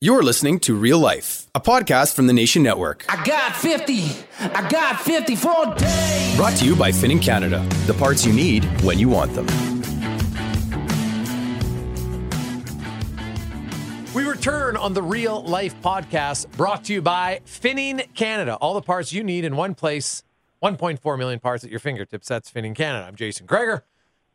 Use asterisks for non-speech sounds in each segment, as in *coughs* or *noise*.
You're listening to Real Life, a podcast from the Nation Network. I got 50. I got 50 for days. Brought to you by Finning Canada, the parts you need when you want them. We return on the Real Life podcast brought to you by Finning Canada. All the parts you need in one place, 1.4 million parts at your fingertips. That's Finning Canada. I'm Jason Gregor,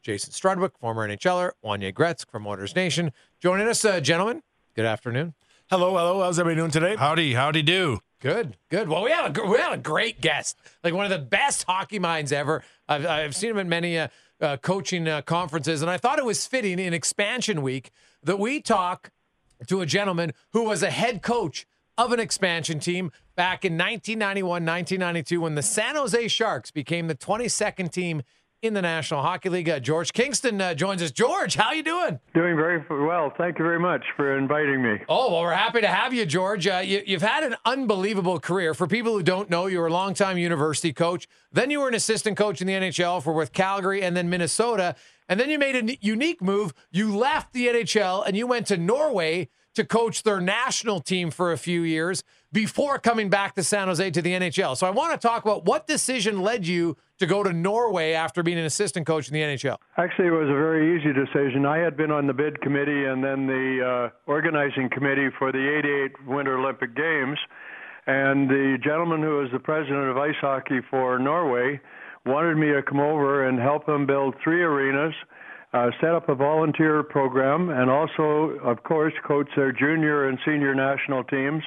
Jason Strudwick, former NHLer, Wanye Gretzk from Motors Nation. Joining us, uh, gentlemen. Good afternoon. Hello, hello. How's everybody doing today? Howdy, howdy do. Good, good. Well, we have a we have a great guest, like one of the best hockey minds ever. I've I've seen him at many uh, uh, coaching uh, conferences, and I thought it was fitting in expansion week that we talk to a gentleman who was a head coach of an expansion team back in 1991, 1992, when the San Jose Sharks became the 22nd team in the National Hockey League. Uh, George Kingston uh, joins us. George, how you doing? Doing very well. Thank you very much for inviting me. Oh, well, we're happy to have you, George. Uh, you, you've had an unbelievable career. For people who don't know, you were a longtime university coach. Then you were an assistant coach in the NHL for with Calgary and then Minnesota. And then you made a unique move. You left the NHL and you went to Norway to coach their national team for a few years before coming back to San Jose to the NHL. So I want to talk about what decision led you to go to Norway after being an assistant coach in the NHL. Actually, it was a very easy decision. I had been on the bid committee and then the uh, organizing committee for the 88 Winter Olympic Games. And the gentleman who was the president of ice hockey for Norway wanted me to come over and help him build three arenas, uh, set up a volunteer program, and also, of course, coach their junior and senior national teams.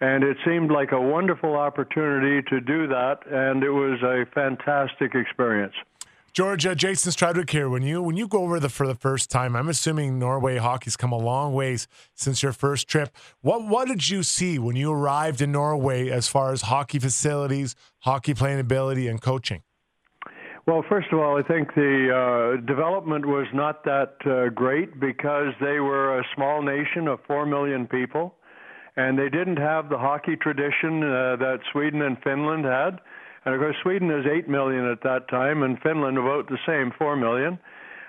And it seemed like a wonderful opportunity to do that, and it was a fantastic experience. George, Jason Strudwick here. When you when you go over the for the first time, I'm assuming Norway hockey's come a long ways since your first trip. What what did you see when you arrived in Norway as far as hockey facilities, hockey playing ability, and coaching? Well, first of all, I think the uh, development was not that uh, great because they were a small nation of four million people, and they didn't have the hockey tradition uh, that Sweden and Finland had. And of course, Sweden is eight million at that time, and Finland about the same, four million.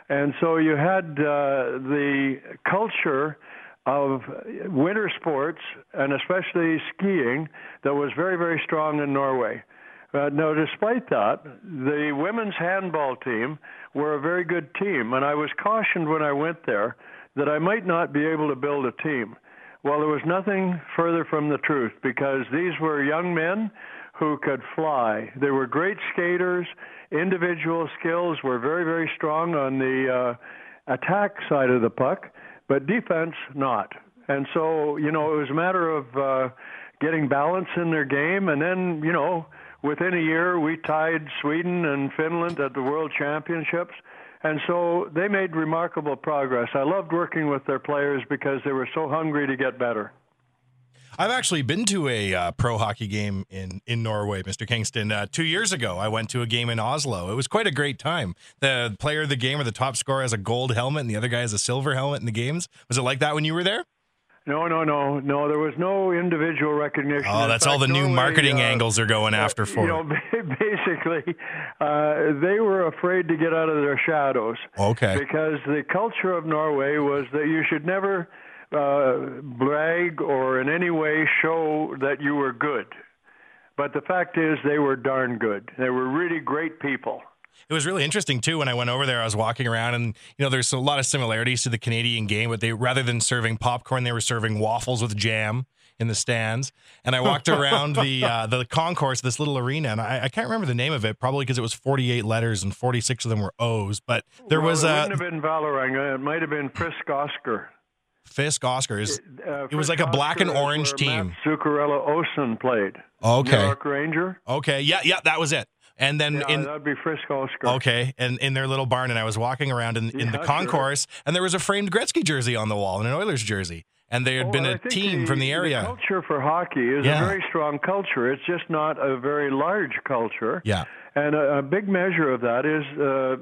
And so you had uh, the culture of winter sports, and especially skiing, that was very, very strong in Norway. Uh, now, despite that, the women's handball team were a very good team, and I was cautioned when I went there that I might not be able to build a team. Well, there was nothing further from the truth because these were young men who could fly. They were great skaters. Individual skills were very, very strong on the uh, attack side of the puck, but defense not. And so, you know, it was a matter of uh, getting balance in their game. And then, you know, within a year, we tied Sweden and Finland at the World Championships. And so they made remarkable progress. I loved working with their players because they were so hungry to get better. I've actually been to a uh, pro hockey game in, in Norway, Mr. Kingston. Uh, two years ago, I went to a game in Oslo. It was quite a great time. The player of the game or the top scorer has a gold helmet and the other guy has a silver helmet in the games. Was it like that when you were there? No, no, no, no. There was no individual recognition. Oh, that's fact, all the new marketing uh, angles they're going after for. You know, *laughs* basically, uh, they were afraid to get out of their shadows. Okay. Because the culture of Norway was that you should never uh, brag or in any way show that you were good. But the fact is, they were darn good. They were really great people. It was really interesting too when I went over there. I was walking around, and you know, there's a lot of similarities to the Canadian game, but they rather than serving popcorn, they were serving waffles with jam in the stands. And I walked around the *laughs* uh, the concourse, this little arena, and I, I can't remember the name of it, probably because it was 48 letters and 46 of them were O's. But there well, was it a wouldn't have been Vålerenga. It might have been Frisk Asker. Frisk Askers. Uh, it was like a black and Asker is orange team. Mats Zuccarello Aasen played. Okay. New York Ranger. Okay, yeah, yeah, that was it. And then Yeah, in that'd be Frisk Asker. Okay, and in their little barn, and I was walking around in, in the concourse, and there was a framed Gretzky jersey on the wall and an Oilers jersey, and there had Oh, been a team from the area. culture for hockey is Yeah. a very strong culture. It's just not a very large culture. yeah, And a, a big measure of that is uh,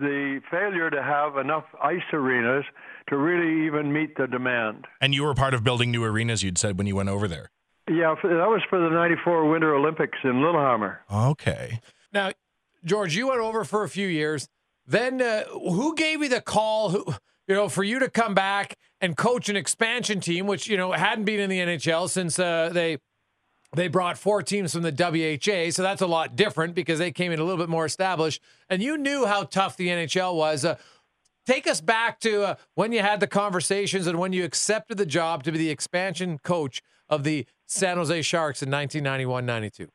the failure to have enough ice arenas to really even meet the demand. and you were part of building new arenas. You'd said when you went over there. Yeah, that was for the 94 Winter Olympics in Lillehammer. Okay, Now, George, you went over for a few years. Then, uh, who gave you the call? Who, you know, for you to come back and coach an expansion team, which you know hadn't been in the NHL since uh, they they brought four teams from the WHA, so that's a lot different because they came in a little bit more established. And you knew how tough the NHL was. Uh, take us back to uh, when you had the conversations and when you accepted the job to be the expansion coach of the San Jose Sharks in 1991-92.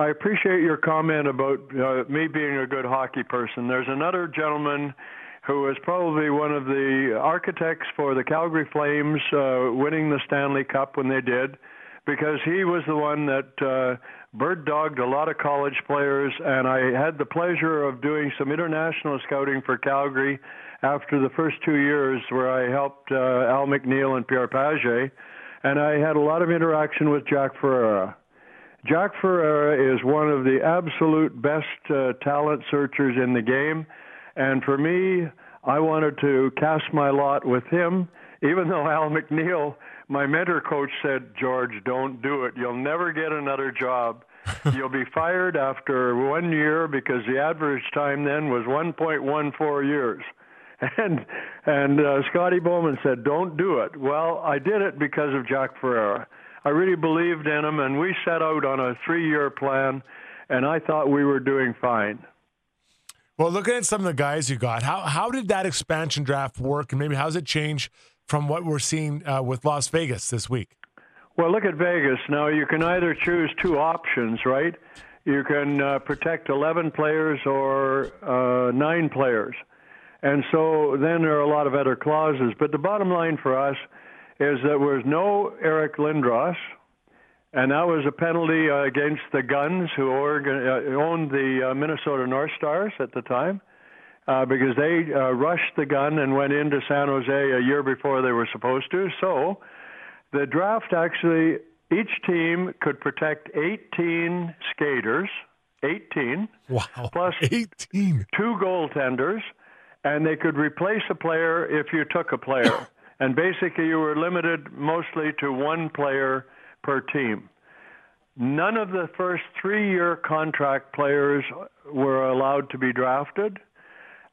I appreciate your comment about uh, me being a good hockey person. There's another gentleman who was probably one of the architects for the Calgary Flames uh, winning the Stanley Cup when they did, because he was the one that uh, bird dogged a lot of college players, and I had the pleasure of doing some international scouting for Calgary after the first two years, where I helped uh, Al McNeil and Pierre Page, and I had a lot of interaction with Jack Ferreira. Jack Ferreira is one of the absolute best uh, talent searchers in the game. And for me, I wanted to cast my lot with him, even though Al McNeil, my mentor coach, said, George, don't do it. You'll never get another job. *laughs* You'll be fired after one year because the average time then was 1.14 years. *laughs* And and uh, Scotty Bowman said, "Don't do it." Well, I did it because of Jack Ferreira. I really believed in him, and we set out on a three-year plan, and I thought we were doing fine. Well, looking at some of the guys you got, how how did that expansion draft work, and maybe how's it change from what we're seeing uh, with Las Vegas this week? Well, look at Vegas. Now, you can either choose two options, right? You can uh, protect 11 players or uh, nine players. And so then there are a lot of other clauses. But the bottom line for us is there was no Eric Lindros, and that was a penalty uh, against the Gunds, who uh, owned the uh, Minnesota North Stars at the time, uh, because they uh, rushed the gun and went into San Jose a year before they were supposed to. So the draft actually, each team could protect 18 skaters, 18, Wow, plus 18. two goaltenders, and they could replace a player if you took a player. And basically, you were limited mostly to one player per team. None of the first three year contract players were allowed to be drafted.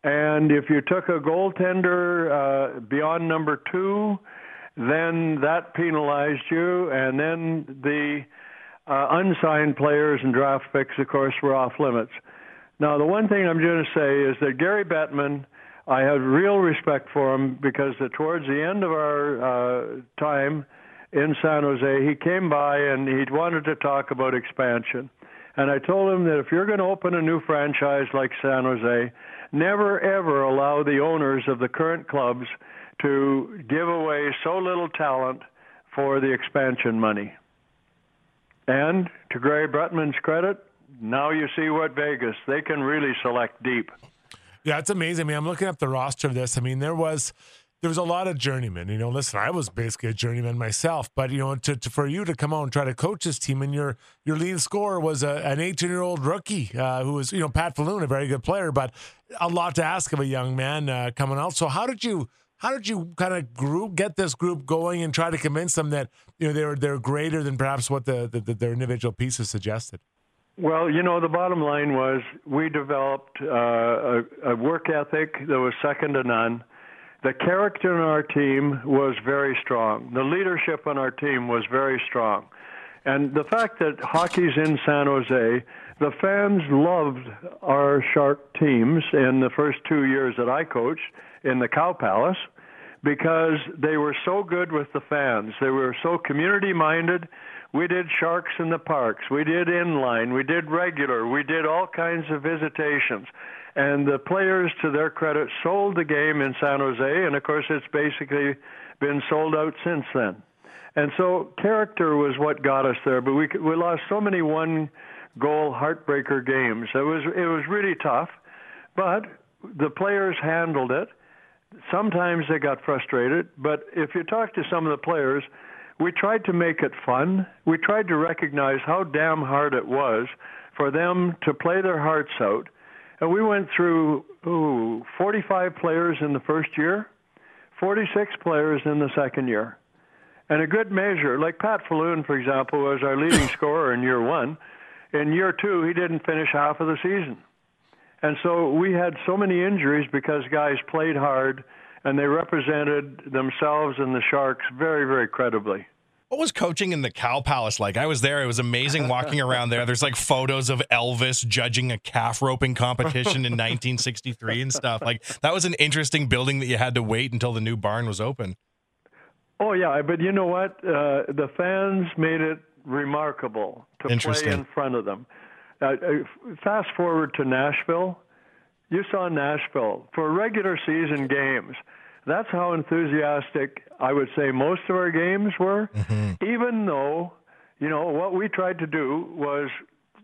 And if you took a goaltender uh, beyond number two, then that penalized you. And then the uh, unsigned players and draft picks, of course, were off limits. Now, the one thing I'm going to say is that Gary Bettman, I have real respect for him because the, towards the end of our uh, time in San Jose, he came by and he wanted to talk about expansion. And I told him that if you're going to open a new franchise like San Jose, never ever allow the owners of the current clubs to give away so little talent for the expansion money. And to Gary Bettman's credit, now you see what Vegas, they can really select deep. Yeah, it's amazing. I mean, I'm looking up the roster of this. I mean, there was there was a lot of journeymen. You know, listen, I was basically a journeyman myself, but you know, to, to for you to come out and try to coach this team, and your your lead scorer was a, an 18 year old rookie uh, who was you know Pat Falloon, a very good player, but a lot to ask of a young man uh, coming out. So how did you? How did you kind of group get this group going and try to convince them that you know they're they're greater than perhaps what the, the, the their individual pieces suggested? Well, you know, the bottom line was we developed uh, a, a work ethic that was second to none. The character in our team was very strong. The leadership on our team was very strong. And the fact that hockey's in San Jose, the fans loved our Shark teams in the first two years that I coached in the Cow Palace because they were so good with the fans. They were so community minded. We did sharks in the parks. We did inline. We did regular. We did all kinds of visitations. And the players, to their credit, sold the game in San Jose. And of course, it's basically been sold out since then. And so character was what got us there. But we we lost so many one goal heartbreaker games. It was it was really tough. But the players handled it. Sometimes they got frustrated, but if you talk to some of the players, we tried to make it fun. We tried to recognize how damn hard it was for them to play their hearts out. And we went through ooh, 45 players in the first year, 46 players in the second year. And a good measure, like Pat Falloon, for example, was our leading *coughs* scorer in year one. In year two, he didn't finish half of the season. And so we had so many injuries because guys played hard and they represented themselves and the Sharks very, very credibly. What was coaching in the Cow Palace like? I was there. It was amazing walking around there. There's like photos of Elvis judging a calf roping competition in 1963 and stuff. Like that was an interesting building that you had to wait until the new barn was open. Oh yeah, but you know what? Uh, the fans made it remarkable to play in front of them. Uh, uh, fast forward to Nashville. You saw Nashville for regular season games. That's how enthusiastic I would say most of our games were. Mm-hmm. Even though, you know, what we tried to do was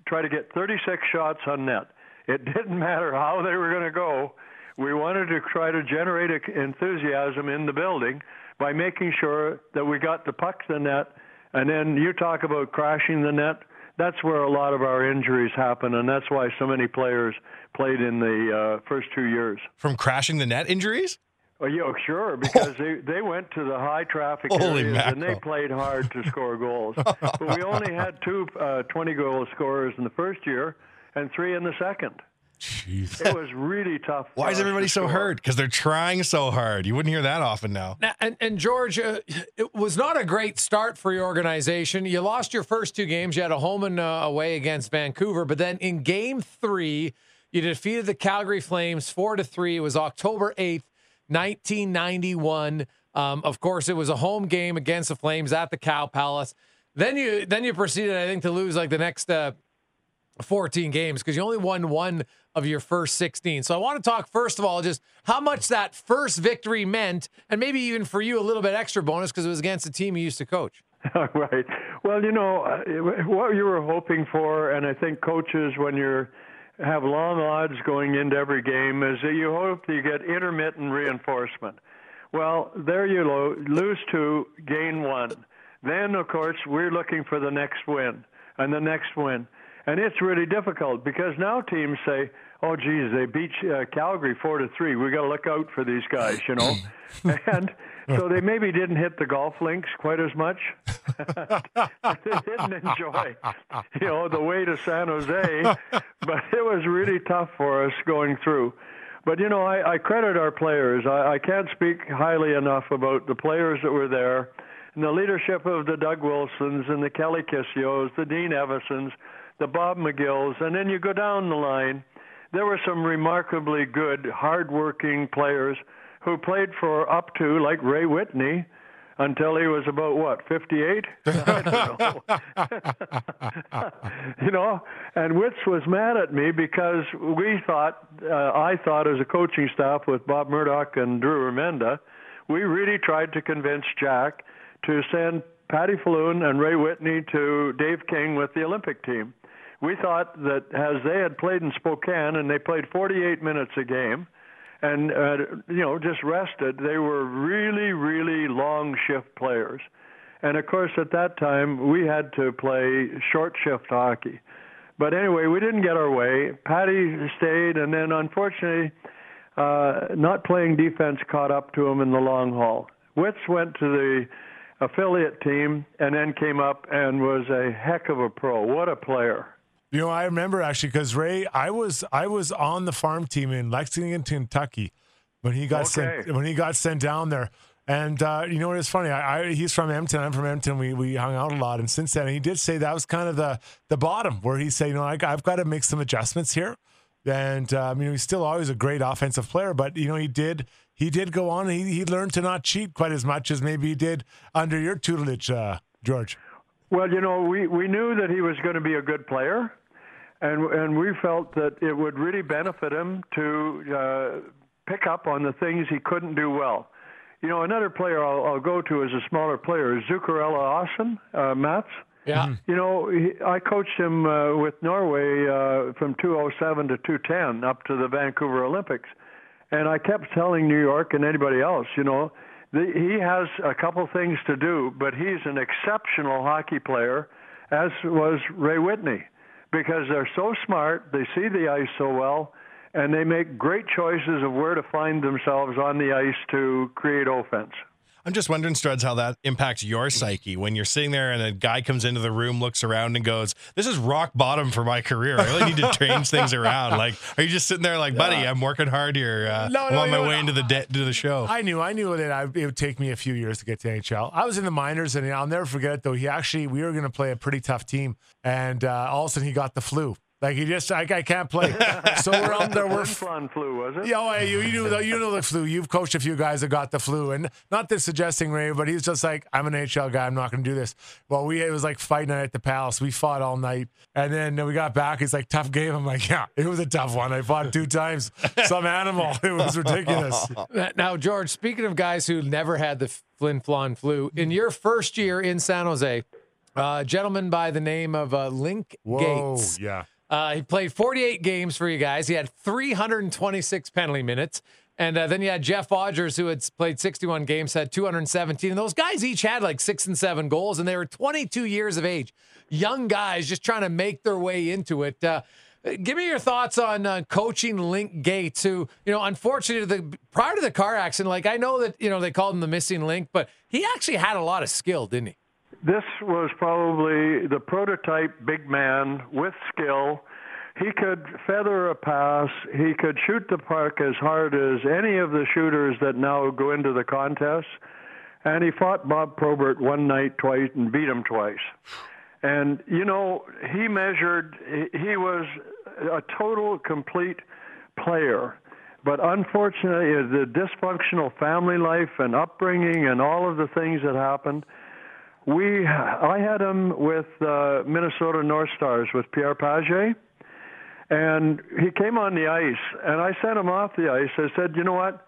try to get 36 shots on net. It *laughs* didn't matter how they were going to go. We wanted to try to generate enthusiasm in the building by making sure that we got the puck to the net. And then you talk about crashing the net that's where a lot of our injuries happen, and that's why so many players played in the uh, first two years. From crashing the net injuries? Oh, yeah, sure, *laughs* because they, they went to the high traffic Holy areas mackerel. and they played hard to score goals. *laughs* but we only had two uh, 20 goal scorers in the first year and three in the second. Jeez. It was really tough. Why is everybody so hurt? Because they're trying so hard. You wouldn't hear that often now. Now, and, and George, uh, it was not a great start for your organization. You lost your first two games. You had a home and uh, away against Vancouver, but then in Game Three, you defeated the Calgary Flames four to three. It was October eighth, nineteen ninety one. Um, of course, it was a home game against the Flames at the Cow Palace. Then you then you proceeded, I think, to lose like the next uh, 14 games because you only won one of your first 16. So I want to talk first of all just how much that first victory meant, and maybe even for you a little bit extra bonus because it was against a team you used to coach. *laughs* right. Well, you know uh, what you were hoping for, and I think coaches when you're have long odds going into every game is that you hope you get intermittent reinforcement. Well, there you lo- lose two, gain one. Then, of course, we're looking for the next win and the next win. And it's really difficult because now teams say, "Oh, geez, they beat uh, Calgary four to three. We got to look out for these guys," you know. *laughs* and so they maybe didn't hit the golf links quite as much. *laughs* they didn't enjoy, you know, the way to San Jose. But it was really tough for us going through. But you know, I, I credit our players. I, I can't speak highly enough about the players that were there, and the leadership of the Doug Wilsons and the Kelly Kisios, the Dean Evasons the Bob McGills, and then you go down the line. There were some remarkably good, hard-working players who played for up to, like Ray Whitney, until he was about what, 58? *laughs* *laughs* you know, and Witz was mad at me because we thought, uh, I thought as a coaching staff with Bob Murdoch and Drew Remenda, we really tried to convince Jack to send Patty Falloon and Ray Whitney to Dave King with the Olympic team. We thought that as they had played in Spokane and they played 48 minutes a game, and uh, you know just rested, they were really, really long shift players. And of course, at that time, we had to play short shift hockey. But anyway, we didn't get our way. Patty stayed, and then unfortunately, uh, not playing defense caught up to him in the long haul. Witz went to the affiliate team and then came up and was a heck of a pro. What a player! You know, I remember actually because Ray, I was I was on the farm team in Lexington, Kentucky, when he got Okay. sent when he got sent down there. And uh, you know what? It's funny. I, I he's from Empton. I'm from Empton. We we hung out a lot, and since then, he did say that was kind of the the bottom where he said, you know, I, I've got to make some adjustments here. And uh, I mean, he's still always a great offensive player, but you know, he did he did go on. And he he learned to not cheat quite as much as maybe he did under your tutelage, uh, George. Well, you know, we we knew that he was going to be a good player, and and we felt that it would really benefit him to uh, pick up on the things he couldn't do well. You know, another player I'll, I'll go to as a smaller player is Zuccarello Aasen, uh, Mats. Yeah. You know, he, I coached him uh, with Norway uh, from 207 to 210 up to the Vancouver Olympics. And I kept telling New York and anybody else, you know, the, he has a couple things to do, but he's an exceptional hockey player, as was Ray Whitney, because they're so smart, they see the ice so well, and they make great choices of where to find themselves on the ice to create offense. I'm just wondering, Struds, how that impacts your psyche when you're sitting there and a guy comes into the room, looks around, and goes, "This is rock bottom for my career. I really need to change things around." *laughs* Like, are you just sitting there like, "Buddy, I'm working hard here. Uh, No, I'm no, on my way into the de- to the show." I knew, I knew that I, it would take me a few years to get to NHL. I was in the minors, and I'll never forget it. Though he actually, we were going to play a pretty tough team, and uh, all of a sudden he got the flu. Like he just, I, I can't play. so we're *laughs* out there. We're fun flu, was it? Yeah, well, you, you, know, you know the flu. You've coached a few guys that got the flu, and not this suggesting Ray, but he's just like, I'm an NHL guy. I'm not going to do this. Well, we it was like fight night at the Palace. We fought all night, and then we got back. He's like, tough game. I'm like, yeah, it was a tough one. I fought two times. Some animal. *laughs* It was ridiculous. Now, George, speaking of guys who never had the Flin Flon flu, in your first year in San Jose, uh, a gentleman by the name of uh, Link Whoa, Gaetz. yeah. Uh, he played 48 games for you guys. He had 326 penalty minutes. And uh, then you had Jeff Odgers, who had played 61 games, had 217. And those guys each had like six and seven goals, and they were 22 years of age. Young guys just trying to make their way into it. Uh, give me your thoughts on uh, coaching Link Gaetz, who, you know, unfortunately, the, prior to the car accident, like I know that, you know, they called him the missing link, but he actually had a lot of skill, didn't he? This was probably the prototype big man with skill. He could feather a pass. He could shoot the puck as hard as any of the shooters that now go into the contest. And he fought Bob Probert one night twice and beat him twice. And, you know, he measured, he was a total, complete player. But unfortunately, the dysfunctional family life and upbringing and all of the things that happened, we I had him with uh, Minnesota North Stars with Pierre Page, and he came on the ice, and I sent him off the ice. I said, "You know what?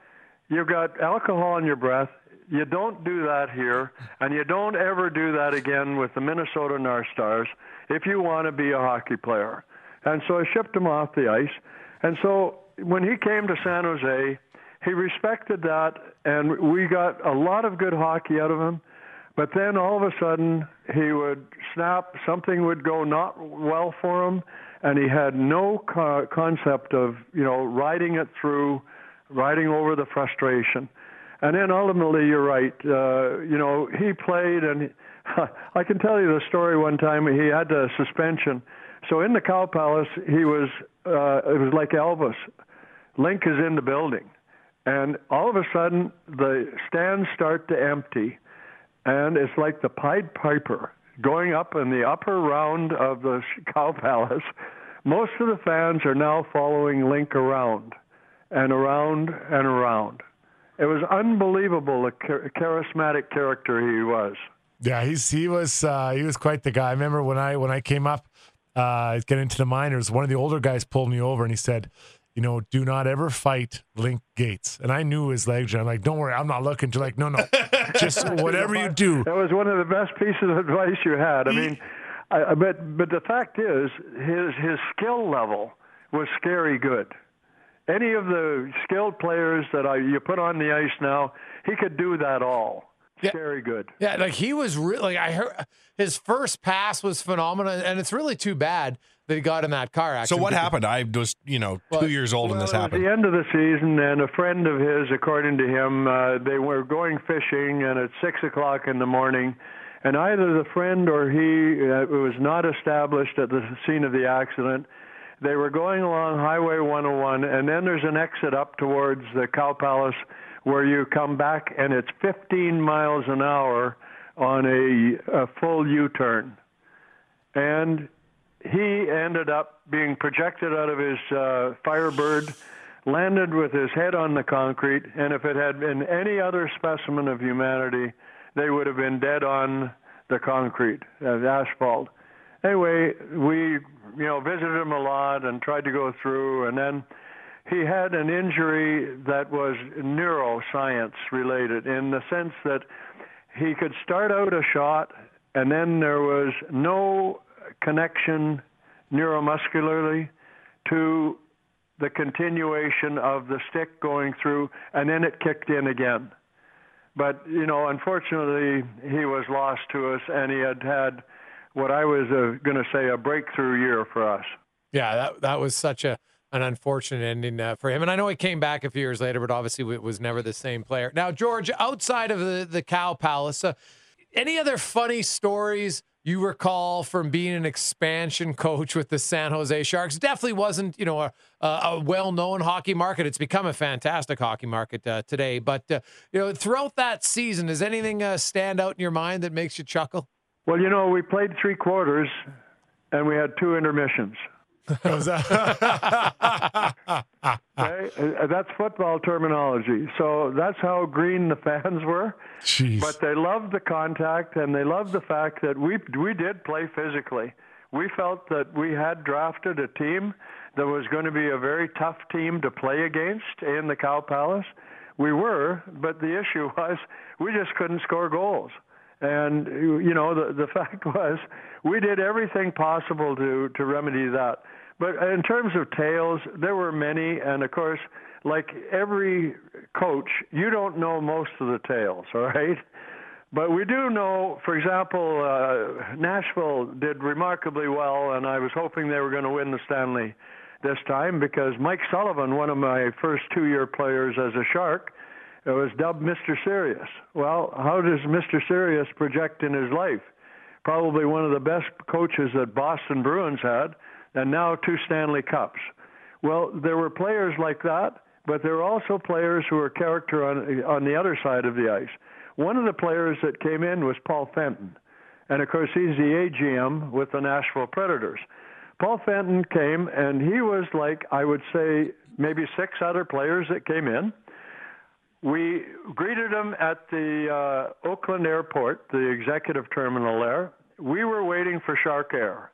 You've got alcohol in your breath. You don't do that here, and you don't ever do that again with the Minnesota North Stars if you want to be a hockey player." And so I shipped him off the ice, and so when he came to San Jose, he respected that, and we got a lot of good hockey out of him. But then all of a sudden, he would snap, something would go not well for him, and he had no co- concept of, you know, riding it through, riding over the frustration. And then ultimately, you're right. Uh, you know, he played, and *laughs* I can tell you the story one time. He had a suspension. So in the Cow Palace, he was, uh, it was like Elvis. Link is in the building. And all of a sudden, the stands start to empty and it's like the Pied Piper going up in the upper round of the Cow Palace. Most of the fans are now following Link around and around and around. It was unbelievable the char- charismatic character he was. Yeah, he's he was uh, he was quite the guy. I remember when I when I came up, uh, getting into the minors, one of the older guys pulled me over and he said, you know, do not ever fight Link Gaetz. And I knew his legs. I'm like, don't worry, I'm not looking to like, no, no, *laughs* just *laughs* whatever you do. That was one of the best pieces of advice you had. I mean, I, but but the fact is, his his skill level was scary good. Any of the skilled players that I, you put on the ice now, he could do that all. Scary good. Yeah, like he was really like I heard his first pass was phenomenal, and it's really too bad that he got in that car actually. So what happened? I was, you know, two Well- years old when this Well, it was happened. the end of the season, and a friend of his, according to him, uh, they were going fishing, and at six o'clock in the morning, and either the friend or he uh, was not established at the scene of the accident. They were going along Highway 101, and then there's an exit up towards the Cow Palace where you come back, and it's 15 miles an hour on a, a full U-turn and he ended up being projected out of his uh, Firebird, landed with his head on the concrete, and if it had been any other specimen of humanity, they would have been dead on the concrete, uh, the asphalt. Anyway, we you know visited him a lot and tried to go through, and then he had an injury that was neuroscience related in the sense that he could start out a shot and then there was no connection neuromuscularly to the continuation of the stick going through and then it kicked in again but you know unfortunately he was lost to us and he had had what i was uh, going to say a breakthrough year for us Yeah, that that was such a an unfortunate ending uh, for him. And I know he came back a few years later, but obviously it was never the same player. Now, George, outside of the the Cow Palace, uh, any other funny stories you recall from being an expansion coach with the San Jose Sharks? Definitely wasn't, you know, a, a, well-known hockey market. It's become a fantastic hockey market uh, today. But uh, you know, throughout that season, does anything uh, stand out in your mind that makes you chuckle? well you know we played three quarters and we had two intermissions Okay? *laughs* That's football terminology. So that's how green the fans were. Jeez. But they loved the contact and they loved the fact that we we did play physically. We felt that we had drafted a team that was going to be a very tough team to play against in the Cow Palace. We were, but the issue *laughs* was we just couldn't score goals. And you know the the *laughs* fact was we did everything possible to to remedy that. But in terms of tales, there were many, and of course, like every coach, you don't know most of the tales, *laughs* all right? But we do know, for example, uh, Nashville did remarkably well, and I was hoping they were going to win the Stanley this time because Mike Sullivan, one of my first two-year players as a Shark, uh, was dubbed Mr. Serious. Well, how does Mr. Serious project in his life? Probably one of the best coaches that Boston Bruins had, and now two Stanley Cups. Well, there were players like that, but there were also players who were character on on the other side of the ice. One of the players that came in was Paul Fenton, and of course he's the AGM with the Nashville Predators. Paul Fenton came, and he was like I would say maybe six other players that came in. We greeted him at the uh, Oakland Airport, the executive terminal there. We were waiting for Shark Air.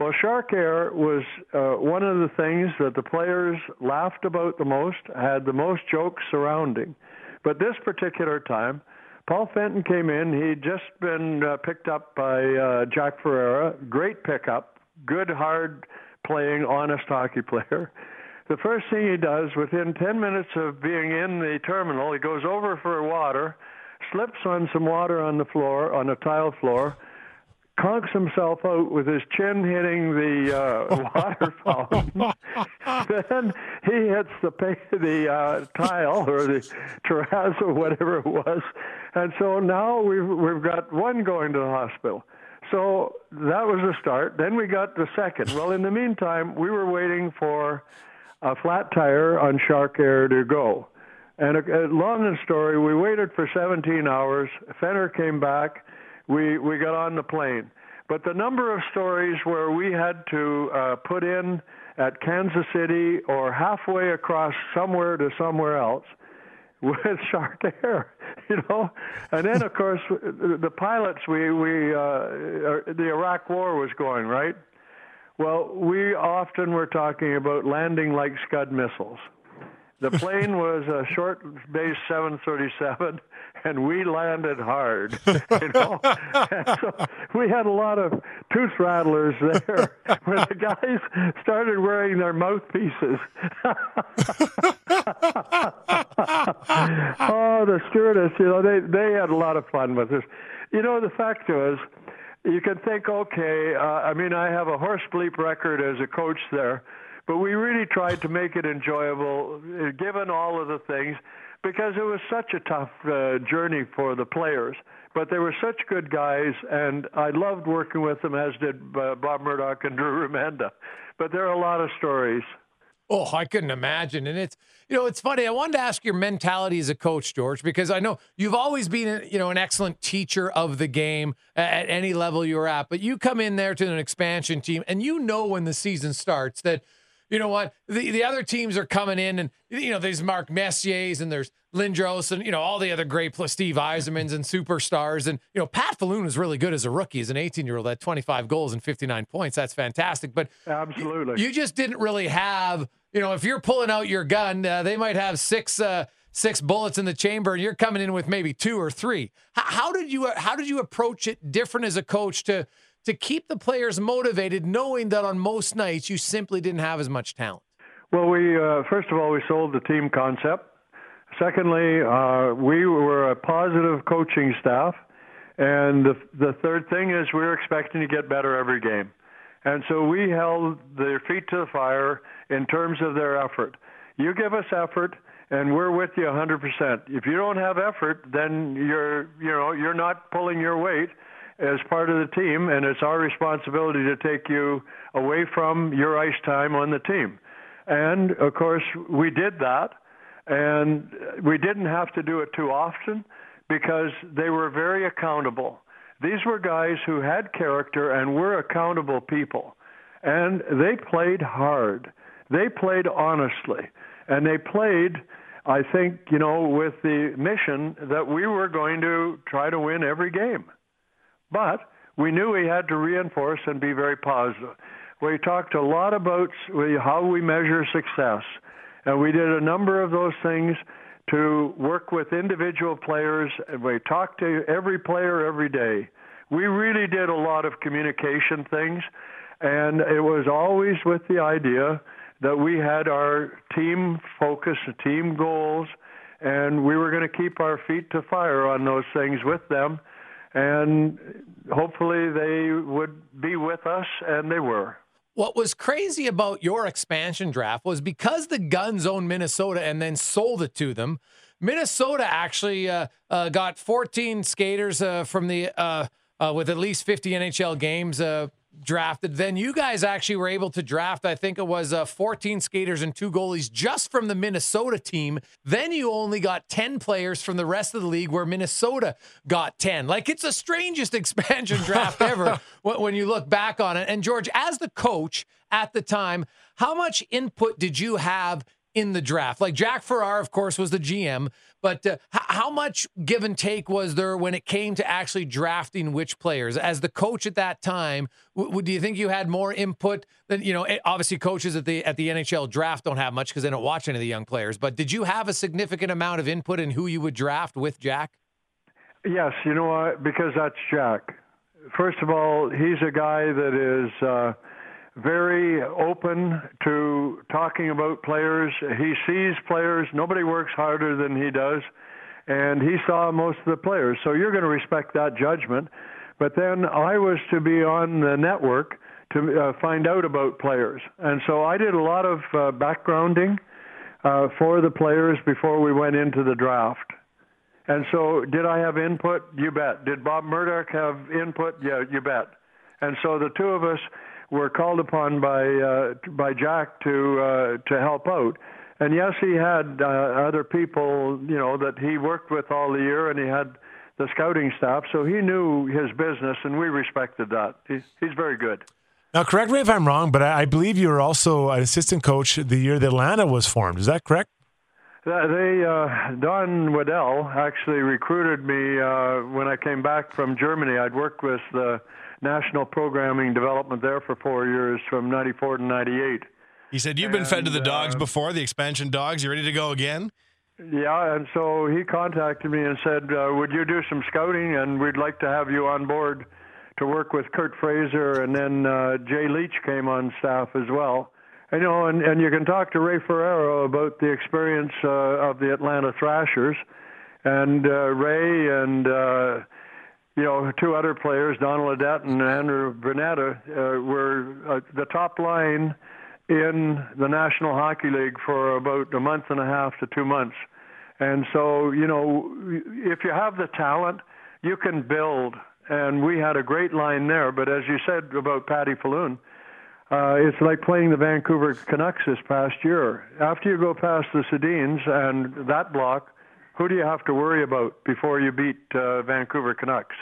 Well, Shark Air was uh, one of the things that the players laughed about the most, had the most jokes surrounding. But this particular time, Paul Fenton came in. He'd just been uh, picked up by uh, Jack Ferreira. Great pickup, good, hard playing, honest hockey player. The first thing he does within 10 minutes of being in the terminal, he goes over for water, slips on some water on the floor, on a tile floor, conks himself out with his chin hitting the uh, *laughs* water fountain. *laughs* then he hits the the uh, tile or the terrazzo, whatever it was, and so now we've we've got one going to the hospital. So that was the start. Then we got the second. Well, in the meantime, we were waiting for a flat tire on Shark Air to go. And a, a long story, we waited for 17 hours. Fenner came back. We we got on the plane. But the number of stories where we had to uh, put in at Kansas City or halfway across somewhere to somewhere else *laughs* with Shark Air, *laughs* you know, and then of course the pilots. We we uh, the Iraq War was going right. Well, we often were talking about landing like Scud missiles. The *laughs* plane was a short base 737, and we landed hard. You know, *laughs* so we had a lot of tooth rattlers there *laughs* when the guys started wearing their mouthpieces. oh, the stewardess, you know, they they had a lot of fun with this. You know, the fact was, you can think, okay, uh, I mean, I have a horse bleep record as a coach there, but we really tried to make it enjoyable, uh, given all of the things, because it was such a tough uh, journey for the players. But they were such good guys, and I loved working with them, as did uh, Bob Murdoch and Drew Remenda. But there are a lot of stories. Oh, I couldn't imagine. And it's, you know, it's funny. I wanted to ask your mentality as a coach, George, because I know you've always been, you know, an excellent teacher of the game at any level you're at. But you come in there to an expansion team and you know when the season starts that – you know what? The the other teams are coming in, and you know there's Mark Messier's and there's Lindros and you know all the other great plus Steve Yzermans and superstars, and you know Pat Falloon was really good as a rookie, as an 18 year old, at 25 goals and 59 points. That's fantastic. But absolutely, you, you just didn't really have. You know, if you're pulling out your gun, uh, they might have six. Uh, six bullets in the chamber and you're coming in with maybe two or three how, how did you how did you approach it different as a coach to to keep the players motivated, knowing that on most nights you simply didn't have as much talent? Well, we uh, first of all we sold the team concept. Secondly, uh, we were a positive coaching staff, and the the third thing is we were expecting to get better every game, and so we held their feet to the fire in terms of their effort. You give us effort, and we're with you 100%. If you don't have effort, then you're you know you're not pulling your weight as part of the team, and it's our responsibility to take you away from your ice time on the team. And of course, we did that, and we didn't have to do it too often because they were very accountable. These were guys who had character and were accountable people, and they played hard. They played honestly, and they played. I think, you know, with the mission that we were going to try to win every game. But we knew we had to reinforce and be very positive. We talked a lot about how we measure success, and we did a number of those things to work with individual players. And we talked to every player every day. We really did a lot of communication things, and it was always with the idea that we had our team focus, team goals, and we were going to keep our feet to fire on those things with them and hopefully they would be with us, and they were. What was crazy about your expansion draft was because the Gunds owned Minnesota and then sold it to them. Minnesota actually uh, uh, got 14 skaters uh, from the uh, uh, with at least 50 NHL games uh, drafted. Then you guys actually were able to draft, I think it was uh, 14 skaters and two goalies just from the Minnesota team. Then you only got 10 players from the rest of the league, where Minnesota got 10. Like it's the strangest *laughs* expansion draft ever *laughs* when you look back on it. And George, as the coach at the time, how much input did you have in the draft? Like Jack Ferreira, of course, was the GM, but uh, h- how much give and take was there when it came to actually drafting which players? As the coach at that time, w- do you think you had more input than you know? Eh, obviously, coaches at the at the NHL draft don't have much because they don't watch any of the young players. But did you have a significant amount of input in who you would draft with Jack? Yes, you know what? Because that's Jack. First of all, he's a guy that is. Uh, very open to talking about players. He sees players. Nobody works harder than he does. And he saw most of the players. So you're going to respect that judgment. But then I was to be on the network to uh, find out about players. And so I did a lot of uh, backgrounding uh, for the players before we went into the draft. And so, did I have input? You bet. Did Bob Murdoch have input? Yeah, you bet. And so the two of us were called upon by uh, by Jack to uh, to help out. And yes, he had uh, other people, you know, that he worked with all the year, and he had the scouting staff, so he knew his business, and we respected that. He's, he's very good. Now, correct me if I'm wrong, but I believe you were also an assistant coach the year that Atlanta was formed. Is that correct? They uh, Don Waddell actually recruited me uh, when I came back from Germany. I'd worked with the national programming development there for four years from 94 to 98. He said, You've been fed to the dogs uh, before, the expansion dogs. You ready to go again? Yeah, and so he contacted me and said, uh, "Would you do some scouting? And we'd like to have you on board to work with Curt Fraser." And then uh, Jay Leach came on staff as well. And, you know, and, and you can talk to Ray Ferraro about the experience uh, of the Atlanta Thrashers, and uh, Ray and uh, you know two other players, Donald Audette and Andrew Brunette, uh, were uh, the top line in the National Hockey League for about a month and a half to two months. And so, you know, if you have the talent, you can build. And we had a great line there. But as you said about Patty Falloon, uh, it's like playing the Vancouver Canucks this past year. After you go past the Sedins and that block, who do you have to worry about before you beat uh, Vancouver Canucks?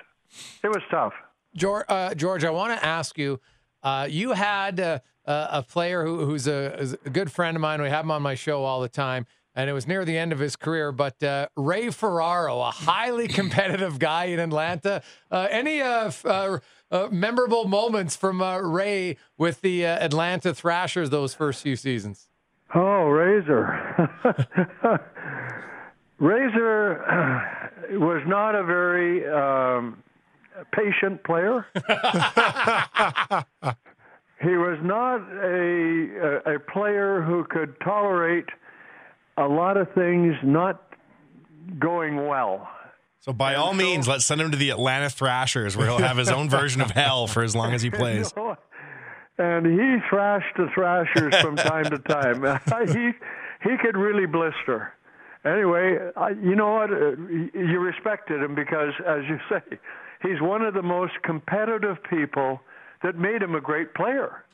It was tough. George, uh, George I want to ask you. Uh, you had uh, a player who, who's a, a good friend of mine. We have him on my show all the time, and it was near the end of his career. But uh, Ray Ferraro, a highly *laughs* competitive guy in Atlanta. Uh, any uh, uh, uh, memorable moments from uh, Ray with the uh, Atlanta Thrashers those first few seasons? Oh, Razor. *laughs* Razor was not a very um, patient player. *laughs* he was not a, a a player who could tolerate a lot of things not going well. So, by all means, let's send him to the Atlanta Thrashers where he'll have his own version of hell for as long as he *laughs* plays. You know, and he thrashed the Thrashers from time to time. *laughs* he he could really blister. Anyway, I, you know what? Uh, You respected him because, as you say, he's one of the most competitive people that made him a great player.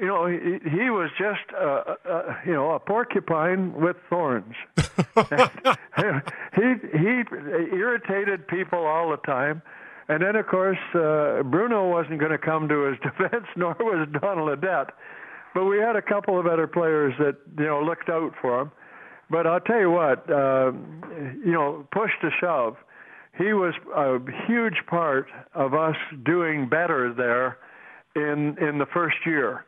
You know, he, he was just, uh, uh, you know, a porcupine with thorns. *laughs* *laughs* he he irritated people all the time. And then, of course, uh, Bruno wasn't going to come to his *laughs* defense, nor was Donald Audette. But we had a couple of other players that you know looked out for him. But I'll tell you what, uh, you know, push to shove, he was a huge part of us doing better there in in the first year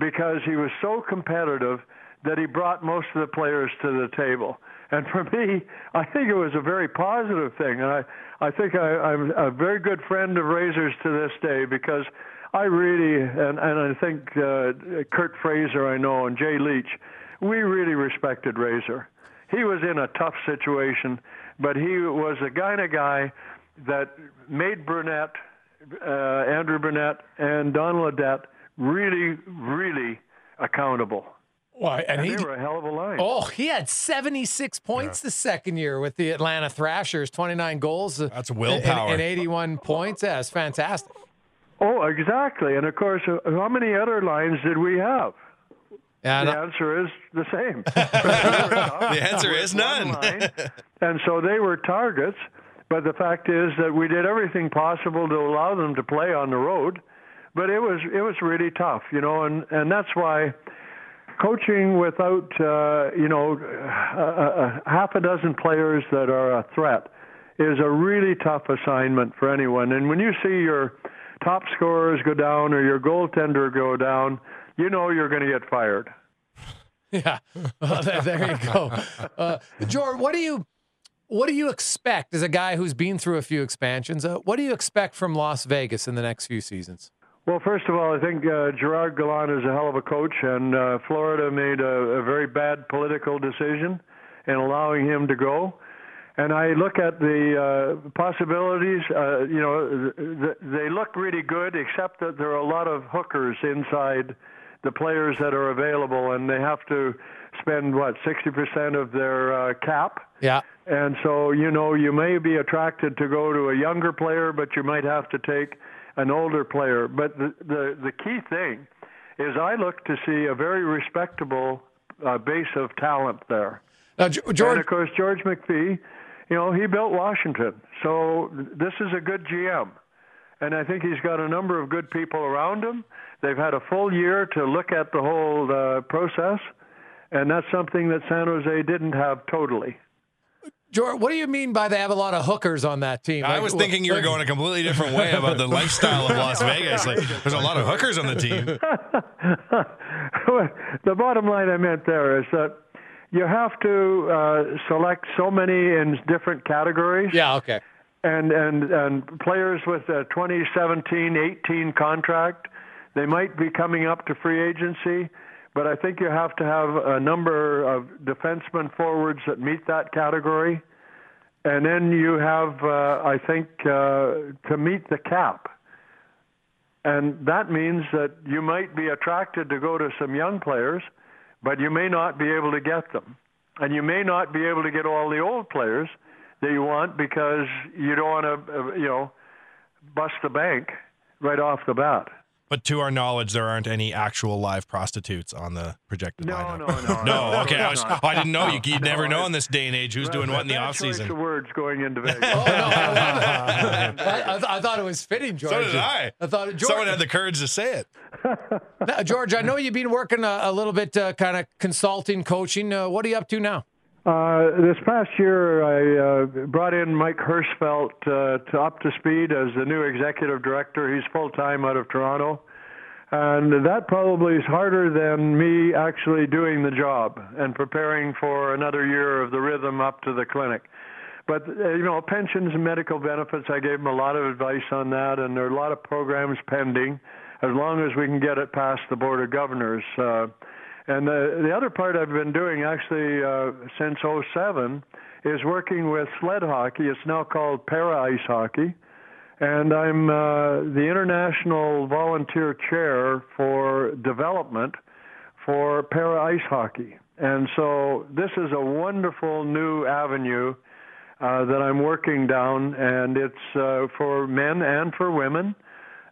because he was so competitive that he brought most of the players to the table. And for *laughs* me, I think it was a very positive thing. And I, I think I, I'm a very good friend of Razors to this day because I really, and, and I think uh, Curt Fraser, I know, and Jay Leach, we really respected Razor. He was in a tough situation, but he was the kind of guy that made Brunette, uh, Andrew Brunette, and Donald Audette really, really accountable. Why? And, And he they were a hell of a line. Oh, he had 76 points the second year with the Atlanta Thrashers, 29 goals. That's willpower. And, 81 points. Yeah, it's fantastic. Oh, exactly. And of course, uh, how many other lines did we have? Yeah, the answer is the same. *laughs* The answer is none. line. *laughs* and so they were targets. But the fact is that we did everything possible to allow them to play on the road. But it was it was really tough, you know, and and that's why coaching without uh, you know a, a half a dozen players that are a threat is a really tough assignment for anyone. And when you see your top scorers go down or your goaltender go down, you know you're going to get fired. *laughs* Yeah, there, you go. Uh, George, what do you what do you expect as a guy who's been through a few expansions? Uh, what do you expect from Las Vegas in the next few seasons? Well, first of all, I think uh, Gerard Gallant is a hell of a coach, and uh, Florida made a, a very bad political decision in allowing him to go. And I look at the uh, possibilities. Uh, you know, th- th- they look really good, except that there are a lot of hookers inside the players that are available, and they have to spend what 60% of their uh, cap. Yeah. And so, you know, you may be attracted to go to a younger player, but you might have to take an older player. But the the, the key thing is I look to see a very respectable uh, base of talent there. Now, G- And George, of course, George McPhee, you know, he built Washington. So this is a good GM. And I think he's got a number of good people around him. They've had a full year to look at the whole uh, process. And that's something that San Jose didn't have totally. George, what do you mean by they have a lot of hookers on that team? I Like, was wh- thinking you were going a completely different way about the lifestyle of Las Vegas. Like, there's a lot of hookers on the team. *laughs* the bottom line I meant there is that you have to uh, select so many in different categories. Yeah, okay. And and and players with a 2017-18 contract, they might be coming up to free agency, but I think you have to have a number of defensemen forwards that meet that category, and then you have, uh, I think, uh, to meet the cap. And that means that you might be attracted to go to some young players, but you may not be able to get them. And you may not be able to get all the old players that you want because you don't want to, uh, you know, bust the bank right off the bat. But to our knowledge, there aren't any actual live prostitutes on the projected No, lineup. no, no. *laughs* no. no, Okay, I, was, No. I didn't know. You, you'd never know I- in this day and age who's doing what in the Bad off choice season. of words going into *laughs* Vegas. Oh, no, I. *laughs* I, I, I thought it was fitting, George. So did I. I thought George, Someone had the courage to say it. Now, George, I know you've been working a, a little bit, uh, kind of consulting, coaching. Uh, what are you up to now? Uh, this past year, I uh, brought in Mike Hirschfeld uh, to up to speed as the new executive director. He's full time out of Toronto, and that probably is harder than me actually doing the job and preparing for another year of the rhythm up to the clinic. But uh, you know, pensions and medical benefits, I gave him a lot of advice on that, and there are a lot of programs pending. As long as we can get it past the board of governors. Uh, and the, the other part I've been doing actually uh, since '07 is working with sled hockey. It's now called para ice hockey. And I'm uh, the international volunteer chair for development for para ice hockey. And so this is a wonderful new avenue uh, that I'm working down, and it's uh, for men and for women.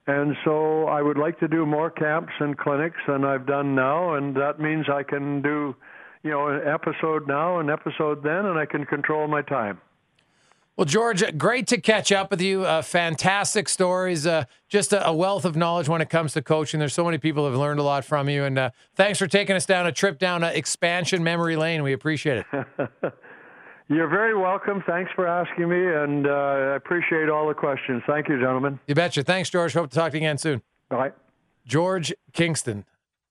And so I would like to do more camps and clinics than I've done now, and that means I can do, you know, an episode now, an episode then, and I can control my time. Well, George, great to catch up with you. Uh, fantastic stories. Uh, just a, a wealth of knowledge when it comes to coaching. There's so many people who have learned a lot from you. And uh, thanks for taking us down a trip down uh, expansion memory lane. We appreciate it. *laughs* You're very welcome. Thanks for asking me, and uh, I appreciate all the questions. Thank you, gentlemen. You betcha. Thanks, George. Hope to talk to you again soon. Bye. George Kingston,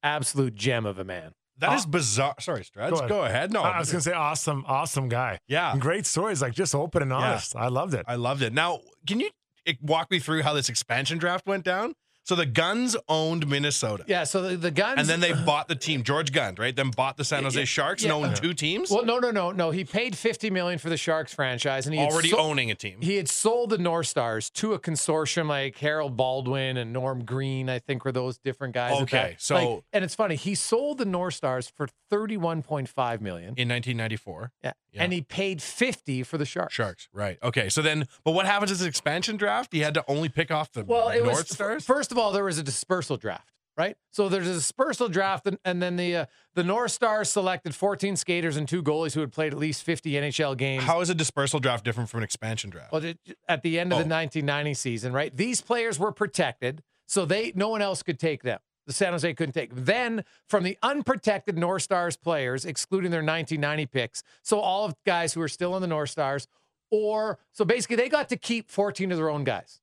absolute gem of a man. That is bizarre. Sorry, Strads. Go ahead. No, I was going to say awesome, awesome guy. Yeah. And great stories, like just open and Yeah. honest. I loved it. I loved it. Now, can you eh, walk me through how this expansion draft went down? So the Gunds owned Minnesota. Yeah, so the, the Gunds. And then they bought the team. George Gund, right? Then bought the San Jose Yeah, Sharks yeah. and owned two teams. Well, no, no, no, no. He paid fifty million for the Sharks franchise, and he had Already owning a team. He had sold the North Stars to a consortium like Howard Baldwin and Norm Green. I think were those different guys. Okay, so- like, and it's funny. He sold the North Stars for thirty-one point five million. in 1994. Yeah. Yeah. and he paid fifty for the Sharks. Sharks, right. Okay. So then, but what happens is expansion draft? He had to only pick off the Well, it North was Stars? first of all there was a dispersal draft, right? So there's a dispersal draft, and, and then the uh, the North Stars selected 14 skaters and two goalies who had played at least 50 NHL games. How is a dispersal draft different from an expansion draft? Well, at the end of the Oh. 1990 season, right? These players were protected, so they no one else could take them. The San Jose couldn't take them. Then from the unprotected North Stars players, excluding their 1990 picks, so all of the guys who are still in the North Stars, or so basically they got to keep 14 of their own guys.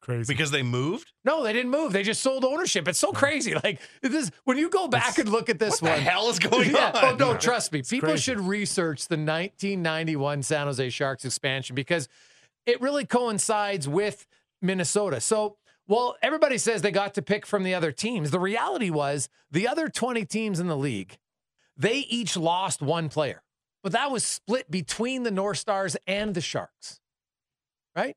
Crazy. because they moved? No, they didn't move. They just sold ownership. It's so oh. crazy. Like this, when you go back and look at this What one, the hell is going *laughs* yeah. Oh, on? Oh no, trust me. People crazy. should research the 1991 San Jose Sharks expansion because it really coincides with Minnesota. So while everybody says they got to pick from the other teams, the reality was the other 20 teams in the league, they each lost one player, but that was split between the North Stars and the Sharks. Right?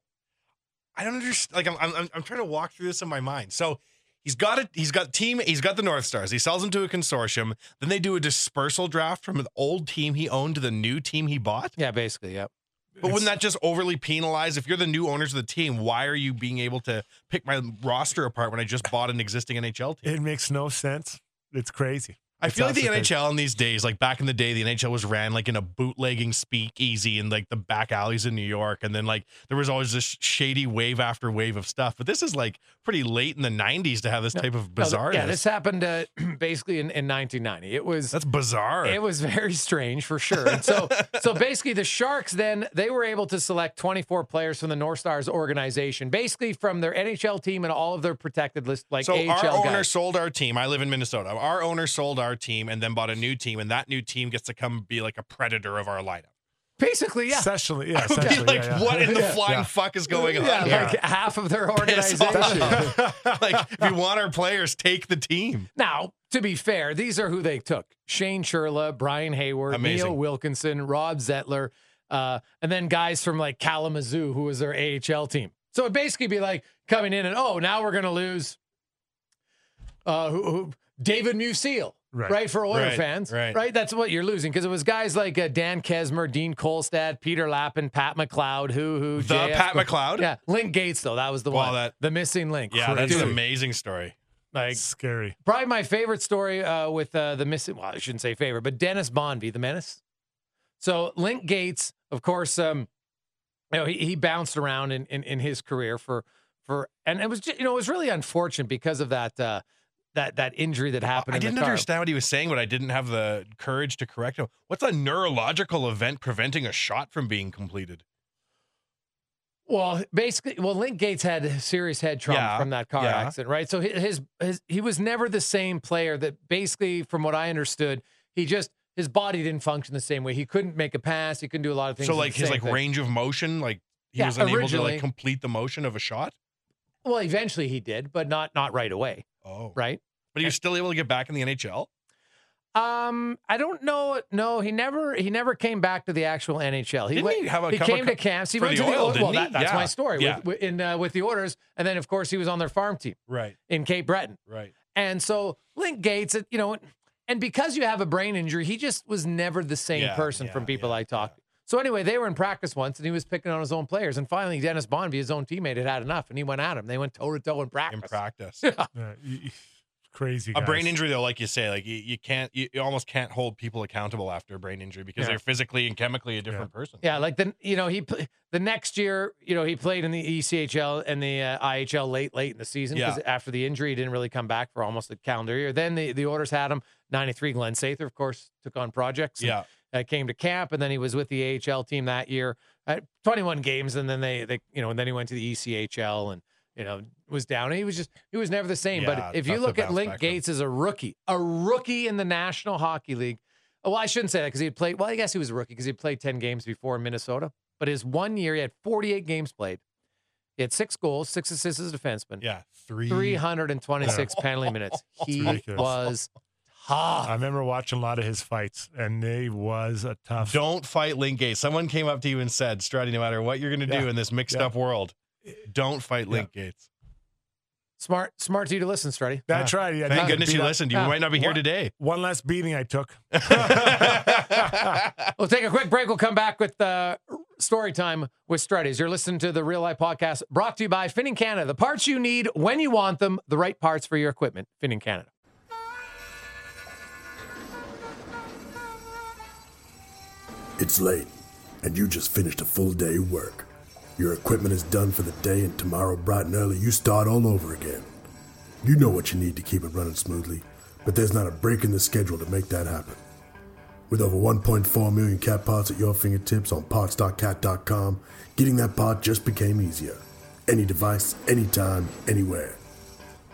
I don't understand. Like I'm, I'm, I'm trying to walk through this in my mind. So he's got it. He's got team. He's got the North Stars. He sells them to a consortium. Then they do a dispersal draft from the old team he owned to the new team he bought. Yeah, basically. Yep. But wouldn't that just overly penalize? If you're the new owners of the team, why are you being able to pick my roster apart when I just bought an existing NHL team? It makes no sense. It's crazy. I feel like the crazy. NHL in these days, like back in the day, the NHL was ran like in a bootlegging speakeasy in like the back alleys in New York, and then like there was always this shady wave after wave of stuff. But this is like pretty late in the '90s to have this type of No, yeah, this happened uh, *clears throat* basically in, in 1990. It was That's bizarre. It was very strange for sure. And so, *laughs* so basically, the Sharks then they were able to select 24 players from the North Stars organization, basically from their NHL team and all of their protected list, like so AHL our owner guys. sold our team. I live in Minnesota. Our owner sold our team and then bought a new team, and that new team gets to come be like a predator of our lineup. Basically, yeah. Essentially, yeah. *laughs* I essentially, like, yeah, yeah. what in the *laughs* Yeah. flying Yeah. fuck is going on? Yeah, like half of their *laughs* organization. like, if you want our players, take the team. Now, to be fair, these are who they took: Shane Churla, Brian Hayward, Amazing. Neil Wilkinson, Rob Zettler, uh, and then guys from like Kalamazoo, who was their AHL team. So it'd basically be like coming in and oh, now we're going to lose uh, who, who, David Musil. Right. Right. for Oiler Right, fans, right. That's what you're losing because it was guys like uh, Dan Keczmer, Dean Kolstad, Peter Lappin, Pat McLeod, who who The JF Pat McLeod? yeah, Link Gaetz though that was the Wow, one, that- the missing link, Yeah, that's an amazing story. like Scary. Probably my favorite story uh, with uh, the missing. Well, I shouldn't say favorite, but Dennis Bonvie, the menace. So Link Gaetz, of course, um, you know, he, he bounced around in, in in his career for for, and it was just, you know it was really unfortunate because of that uh, that that injury that happened. I in didn't car. understand what he was saying, but I didn't have the courage to correct him. What's a neurological event preventing a shot from being completed? Well, basically, well, Link Gaetz had serious head trauma Yeah, from that car yeah. accident, right? So hi- his his he was never the same player. That basically, from what I understood, he just his body didn't function the same way. He couldn't make a pass. He couldn't do a lot of things. So like his like thing. range of motion, like he Yeah, was unable to like complete the motion of a shot. Well, eventually he did, but not not right away, Oh, right? But he was still able to get back in the NHL. Um, I don't know. No, he never he never came back to the actual NHL. He Didn't went, he have a he came to camps. He went the to the Oil, well, that, that's Yeah, my story yeah. with, in uh, with the orders, and then of course he was on their farm team Right, in Cape Breton. right. And so Link Gaetz, you know, and because you have a brain injury, he just was never the same Yeah, person from people I talked to. So anyway, they were in practice once, and he was picking on his own players. And finally, Dennis Bonvie, his own teammate, had had enough, and he went at him. They went toe to toe in practice. In practice, *laughs* Yeah, you- you- crazy. a brain injury though, like you say, like you, you can't, you, you almost can't hold people accountable after a brain injury because Yeah. they're physically and chemically a different person. Yeah, like the you know he the next year you know he played in the ECHL and the uh, IHL late late in the season because Yeah. after the injury he didn't really come back for almost a calendar year. Then the the orders had him. Ninety three Glenn Sather of course took on projects. and, Yeah. Uh, came to camp and then he was with the AHL team that year. Uh, Twenty one games and then they they you know and then he went to the ECHL and you know was down. He was just he was never the same. Yeah, but if you look at Link. Gaetz as a rookie, a rookie in the National Hockey League. Well, I shouldn't say that because he played. Well, I guess he was a rookie because he played ten games before in Minnesota. But his one year, he had forty-eight games played. He had six goals, six assists as a defenseman, Yeah, three. three hundred and twenty-six penalty minutes. *laughs* He was tough. I remember watching a lot of his fights, and they was a tough. Don't fight Link Gaetz. Someone came up to you and said, Strutty, no matter what you're going to do in this mixed Yeah. up world, don't fight Link Gaetz. Smart, smart to you to listen, Strutty. That's right. Yeah, Thank goodness you up- listened. You Yeah. might not be here What? today. One less beating I took. *laughs* We'll take a quick break. We'll come back with uh, story time with Strutties. You're listening to the Real Life Podcast brought to you by Finning Canada. The parts you need when you want them, the right parts for your equipment. Finning Canada. It's late, and you just finished a full day of work. Your equipment is done for the day, and tomorrow, bright and early, you start all over again. You know what you need to keep it running smoothly, but there's not a break in the schedule to make that happen. With over 1.4 million cat parts at your fingertips on parts.cat.com, getting that part just became easier. Any device, anytime, anywhere.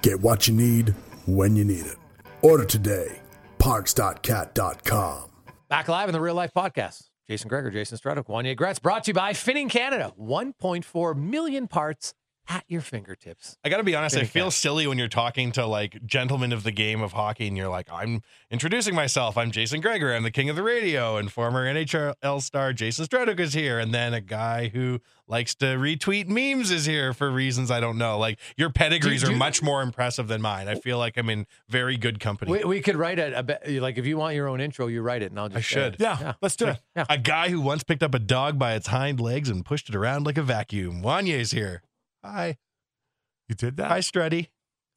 Get what you need when you need it. Order today. Parts.cat.com. Back live in the Real Life Podcast. Jason Gregor, Jason Strudwick, Wanya Gretz, brought to you by Finning Canada. 1.4 million parts at your fingertips. I got to be honest, I feel silly when you're talking to like gentlemen of the game of hockey and you're like, I'm introducing myself. I'm Jason Gregor. I'm the king of the radio and former NHL star Jason Strudwick is here. And then a guy who likes to retweet memes is here for reasons I don't know. Like your pedigrees Do- do- are much more impressive than mine. I feel like I'm in very good company. We, we could write be- like if you want your own intro, you write it, and I'll just I it. should. Yeah, let's do it. Yeah. A guy who once picked up a dog by its hind legs and pushed it around like a vacuum. Wanye's here. Hi. You did that? Hi, Struddy.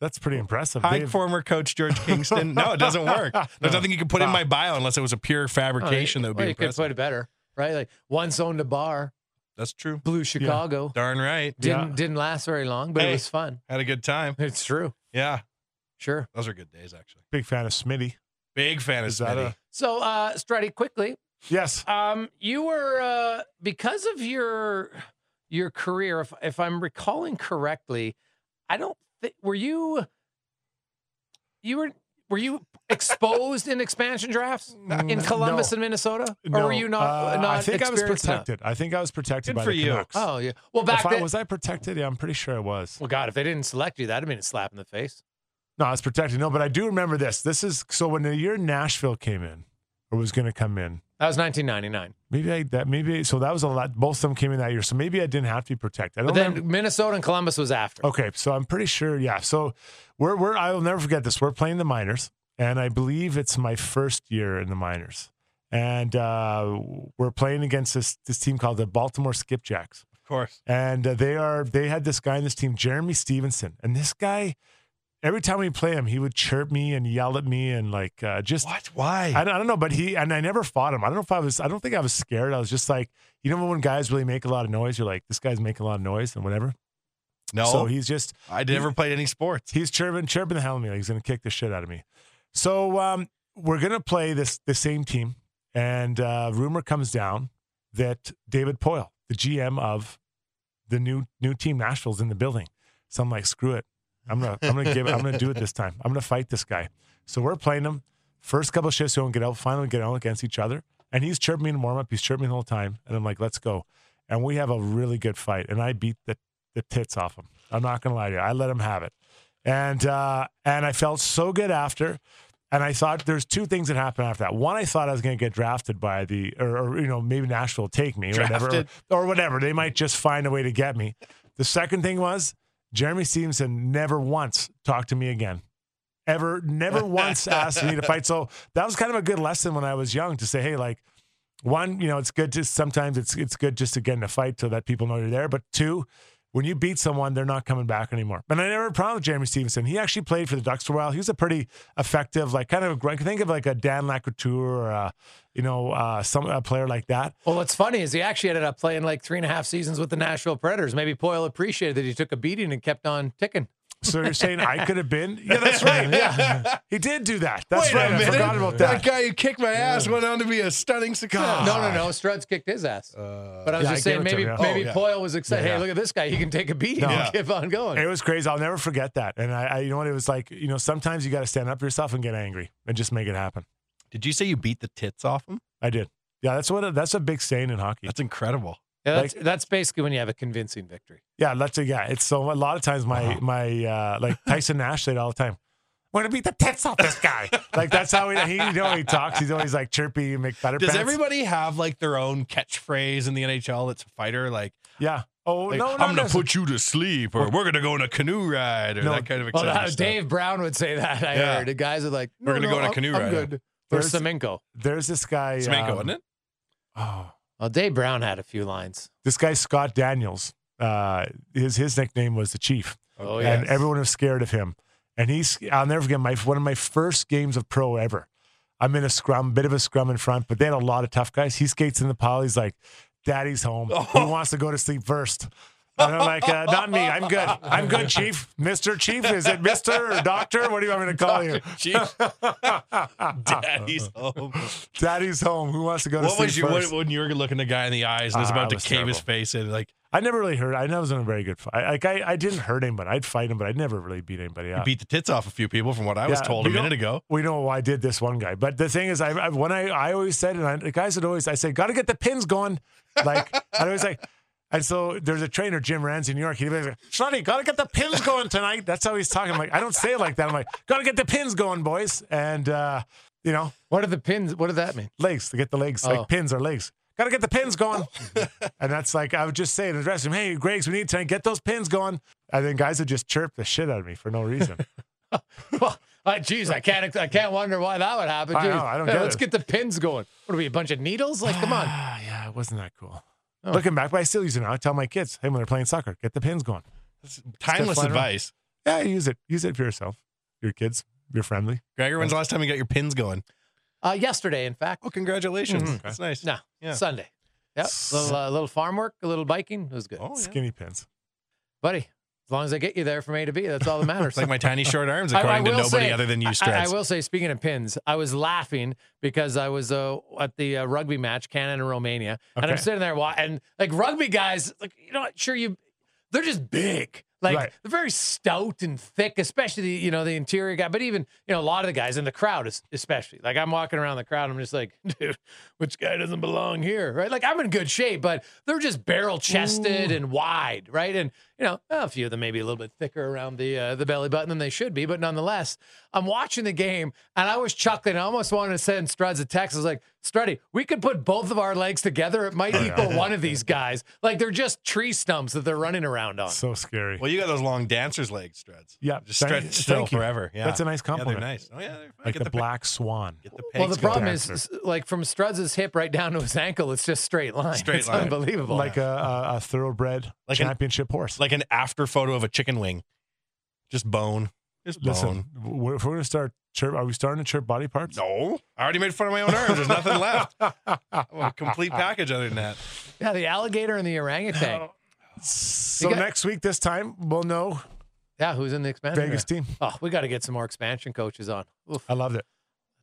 That's pretty impressive. Hi, They've- former coach George Kingston. No, it doesn't work. *laughs* There's No. nothing you can put in Wow. my bio unless it was a pure fabrication that would well, be you could impressive. put it better, right? Like once owned a bar, That's true. Blue Chicago. Darn right. Didn't Yeah. didn't last very long, but Hey. it was fun. Had a good time. It's true. Yeah, Sure. those are good days actually. Big fan of Smitty. Big fan of Is that Smitty. a- So, uh, Strutty, quickly, Yes. um, you were uh, because of your your career. If if I'm recalling correctly, I don't think were you you were were you exposed in expansion drafts in Columbus No. and Minnesota, or No, were you not? uh, not I think I was protected. I think I was protected Good by for the you. Canucks. Oh yeah. Well, back If I, then, was I protected? Yeah, I'm pretty sure I was. well, God, if they didn't select you, that'd have been a slap in the face. No, I was protected. No, but I do remember this. This is so when the year Nashville came in or was going to come in. That was 1999. Maybe I that maybe so that was a lot. Both of them came in that year, so maybe I didn't have to be protected. I But don't then remember. Minnesota and Columbus was after. Okay, so I'm pretty sure. Yeah, so we're we're I will never forget this. We're playing the minors, and I believe it's my first year in the minors, and uh, we're playing against this this team called the Baltimore Skipjacks. Of course. and uh, they are they had this guy in this team, Jeremy Stevenson, and this guy. Every time we play him, he would chirp me and yell at me and like uh, just What? Why? I don't, I don't know, but he and I never fought him. I don't know if I was. I don't think I was scared. I was just like, you know, when guys really make a lot of noise, you're like, this guy's making a lot of noise and whatever. no. So he's just I never played any sports. he's chirping chirping the hell out of me. Like he's gonna kick the shit out of me. So um, we're gonna play this the same team, and uh, rumor comes down that David Poile, the GM of the new new team Nashville's in the building. So I'm like, screw it. I'm gonna I'm gonna give it, I'm gonna do it this time. I'm gonna fight this guy. So we're playing him. First couple of shifts, we don't get out. Finally, get out against each other, and he's chirping me in warm up. He's chirping me the whole time, and I'm like, let's go. And we have a really good fight, and I beat the the tits off him. I'm not gonna lie to you. I let him have it, and uh, and I felt so good after. And I thought there's two things that happened after that. One, I thought I was going to get drafted by the, or, or you know, maybe Nashville will take me, or whatever, or, or whatever. They might just find a way to get me. The second thing was Jeremy Stevenson never once talked to me again. Ever, never *laughs* once asked me to fight. So that was kind of a good lesson when I was young to say, hey, like, one, you know, it's good to sometimes it's it's good just to get in a fight so that people know you're there. But two, when you beat someone, they're not coming back anymore. And I never had a problem with Jeremy Stevenson. He actually played for the Ducks for a while. He was a pretty effective, like kind of I think of like a Dan LaCouture or a, you know, uh, some a player like that. Well, what's funny is he actually ended up playing like three and a half seasons with the Nashville Predators. Maybe Poile appreciated that he took a beating and kept on ticking. So you're saying I could have been? Yeah, that's right. *laughs* Yeah, he did do that. That's Wait right. a I forgot about that. That guy who kicked my ass went on to be a stunning success. No, no, no. Struds kicked his ass. but I was Uh, Yeah, I just saying, gave it to maybe him, yeah. maybe Oh, yeah. Poile was excited. Yeah, Hey, look at this guy. He can take a beating No. and *laughs* keep on going. It was crazy. I'll never forget that. And I, I you know what? It was like, you know, sometimes you got to stand up for yourself and get angry and just make it happen. Did you say you beat the tits off him? I did. Yeah, that's what. that's a big saying in hockey. That's incredible. Yeah, that's, that's basically when you have a convincing victory. Yeah, that's a, yeah. It's so a lot of times my my uh, like *laughs* Tyson Nash said all the time. Want to beat the tits off this guy? *laughs* like that's how he, he you know he talks. He's always like chirpy and make better. Does pants. everybody have like their own catchphrase in the NHL that's a fighter? Like, Yeah. Oh like, no, I'm no, gonna no. put you to sleep, or we're gonna go on a canoe ride, or No. that kind of Well, exciting stuff. Dave Brown would say that. I Yeah. heard. The guys are like, We're gonna no, go on a I'm- canoe I'm ride." good. Or There's- Semenko. There's this guy. Semenko, um, wasn't it? Oh, Well, Dave Brown had a few lines. this guy Scott Daniels. Uh, his his nickname was the Chief. Oh, and everyone was scared of him. And he's I'll never forget my one of my first games of pro ever. I'm in a scrum, bit of a scrum in front, but they had a lot of tough guys. He skates in the pile. He's like, "Daddy's home. Who *laughs* wants to go to sleep first? And I'm like, uh, "Not me. I'm good. I'm good, Chief. Mister Chief. Is it Mister or Doctor? What do you want me to call you? Chief. *laughs* Daddy's home. Daddy's home. Who wants to go to What sleep was you what, first? when you were looking the guy in the eyes and was Ah, about it to was cave his terrible. face in? Like, I never really hurt. I was in a very good fight. Like I, I didn't hurt anybody. I'd fight him, but I'd never really beat anybody you up. beat the tits off a few people, from what I was Yeah, told a we don't- minute ago. We know why I did this one guy, but the thing is, I, I when I I always said, and I, the guys would always I said, got to get the pins going. Like I would always like, and so there's a trainer, Jim Ramsay in New York. He'd like, Schnotty, got to get the pins going tonight. That's how he's talking. I'm like, I don't say it like that. I'm like, got to get the pins going, boys, and uh, you know, What are the pins? What does that mean? legs to get the legs, Oh. like pins or legs. Got to get the pins going. *laughs* and that's like, I would just say in the dressing room, hey, Greg's, we need to get those pins going. And then guys would just chirp the shit out of me for no reason. *laughs* well, geez, I can't. I can't wonder why that would happen. I know, I don't Hey, get let's it. get the pins going. What are we? A bunch of needles? Like, come on. Ah, *sighs* yeah, it wasn't that cool. Oh. Looking back, but I still use it now. I tell my kids, hey, when they're playing soccer, get the pins going. Timeless flying around. advice. Yeah, use it. Use it for yourself, your kids, your family. Gregor, when's the last time you got your pins going? Uh, yesterday, in fact. Oh, congratulations. Mhm. That's nice. No, Yeah. Sunday. Yep. little, uh, little farm work, a little biking. It was good. Oh, yeah. Skinny pins. Buddy, as long as I get you there from A to B, that's all that matters. It's like my tiny short arms, I- *laughs* I according to nobody say- other than you, I- I, will say, speaking of pins, I was laughing because I was uh, at the uh, rugby match, Canada and Romania, and I'm sitting there wa- and like rugby guys, like you know, sure you, they're just big. Like Right. they're very stout and thick, especially the, you know the interior guy, but even you know a lot of the guys in the crowd, es- especially. Like I'm walking around the crowd, I'm just like, *laughs* dude, which guy doesn't belong here, right? Like I'm in good shape, but they're just barrel chested and wide, right? And you know a few of them maybe a little bit thicker around the uh, the belly button than they should be, but nonetheless, I'm watching the game and I was chuckling. I almost wanted to send Struds a text. I was like, Struddy, we could put both of our legs together. It might equal one of these guys. Like they're just tree stumps that they're running around on. So scary. well, you got those long dancer's legs, Streds. Yeah, Just thank- stretch still thank you. forever. Yeah. That's a nice Yeah, compliment. they're nice. Oh, yeah. They're fine. like Get the, the, pe- black swan. Get the Well, the problem going. is, like from Struds' hip right down to his ankle, it's just straight line. Straight it's line. unbelievable. like a, a, a thoroughbred Like an- championship horse. like an after photo of a chicken wing. Just bone. Just Listen, bone. we're- if we're going to start chirp, are we starting to chirp body parts? No. I already made fun of my own arms. There's nothing left. *laughs* I'm a complete package other than that. yeah, the alligator and the orangutan. So got- next week, this time, we'll know Yeah, who's in the expansion? Vegas team. Oh, we got to get some more expansion coaches on. Oof. I loved it.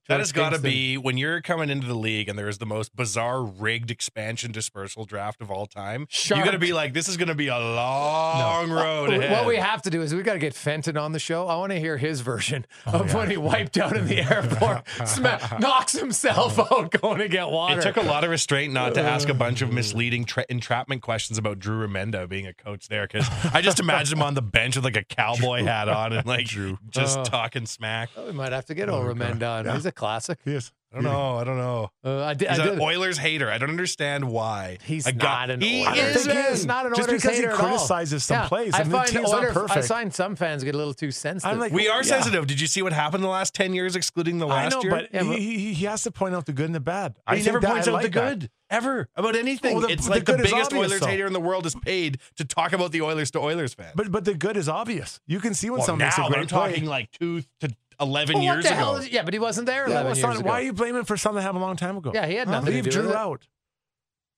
That has got to be when you're coming into the league and there is the most bizarre rigged expansion dispersal draft of all time. You're going to be like, this is going to be a long road. What we have to do is we got to get Fenton on the show. I want to hear his version Oh, of when he wiped out in the *laughs* airport, knocks himself oh. out going to get water. It took a lot of restraint not to ask a *laughs* bunch of misleading tra- entrapment questions about Drew Remenda being a coach there because I just imagine him on the bench with like a cowboy hat on and like Drew. just Oh. talking smack. Oh, we might have to get old oh, Remenda on. Yeah. He's a classic. He is. I don't know. I don't know. Uh, I did. He's I an. Oilers hater. I don't understand why. He's A guy- not an he Oilers. is, I think is not an Just Oilers because he hater at all. criticizes some plays, I and the find team's not Oilers- I perfect. find some fans get a little too sensitive. I'm like, We are Yeah. sensitive. Did you see what happened the last 10 years, excluding the I last know, year? but Yeah, but- he, he, he has to point out the good and the bad. I he think never that- points I out like the that. good ever about anything. Oh, the- it's the like the, good is biggest obvious, Oilers though. hater in the world is paid to talk about the Oilers to Oilers fans. But but the good is obvious. You can see when well, someone makes now, a but great I'm play. talking like two to 11 Well, what years the ago. hell is- yeah, but he wasn't there Yeah, 11 well, years son, ago. why are you blaming for something that happened a long time ago? Yeah, he had Huh? nothing to do Drew with it. out.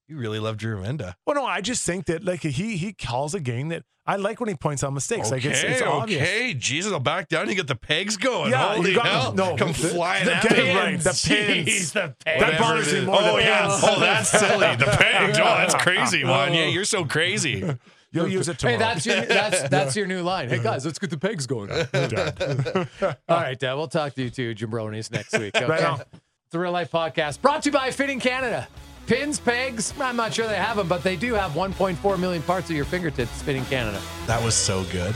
you really love Drew Remenda. Well, no, I just think that like he he calls a game that I like when he points out mistakes. Okay, like it's, it's obvious. okay. Jesus, I'll back down. You get the pegs going. Yeah, Holy you got- hell. no, Come the- flying the- out. get right, the pins. Jeez, the pins. That bothers me more Oh, yeah. pins. Oh, that's silly. The *laughs* pegs. Oh, that's crazy, *laughs* one. Yeah, you're so crazy. You'll use it tomorrow. Hey, that's your *laughs* that's that's your new line. Hey guys, let's get the pegs going. *laughs* *laughs* All right, uh, we'll talk to you too, Jabronis, next week. Okay? Right on. The Real Life Podcast brought to you by Finning Canada. Pins, pegs. I'm not sure they have them, but they do have 1.4 million parts of your fingertips. Finning Canada. That was so good.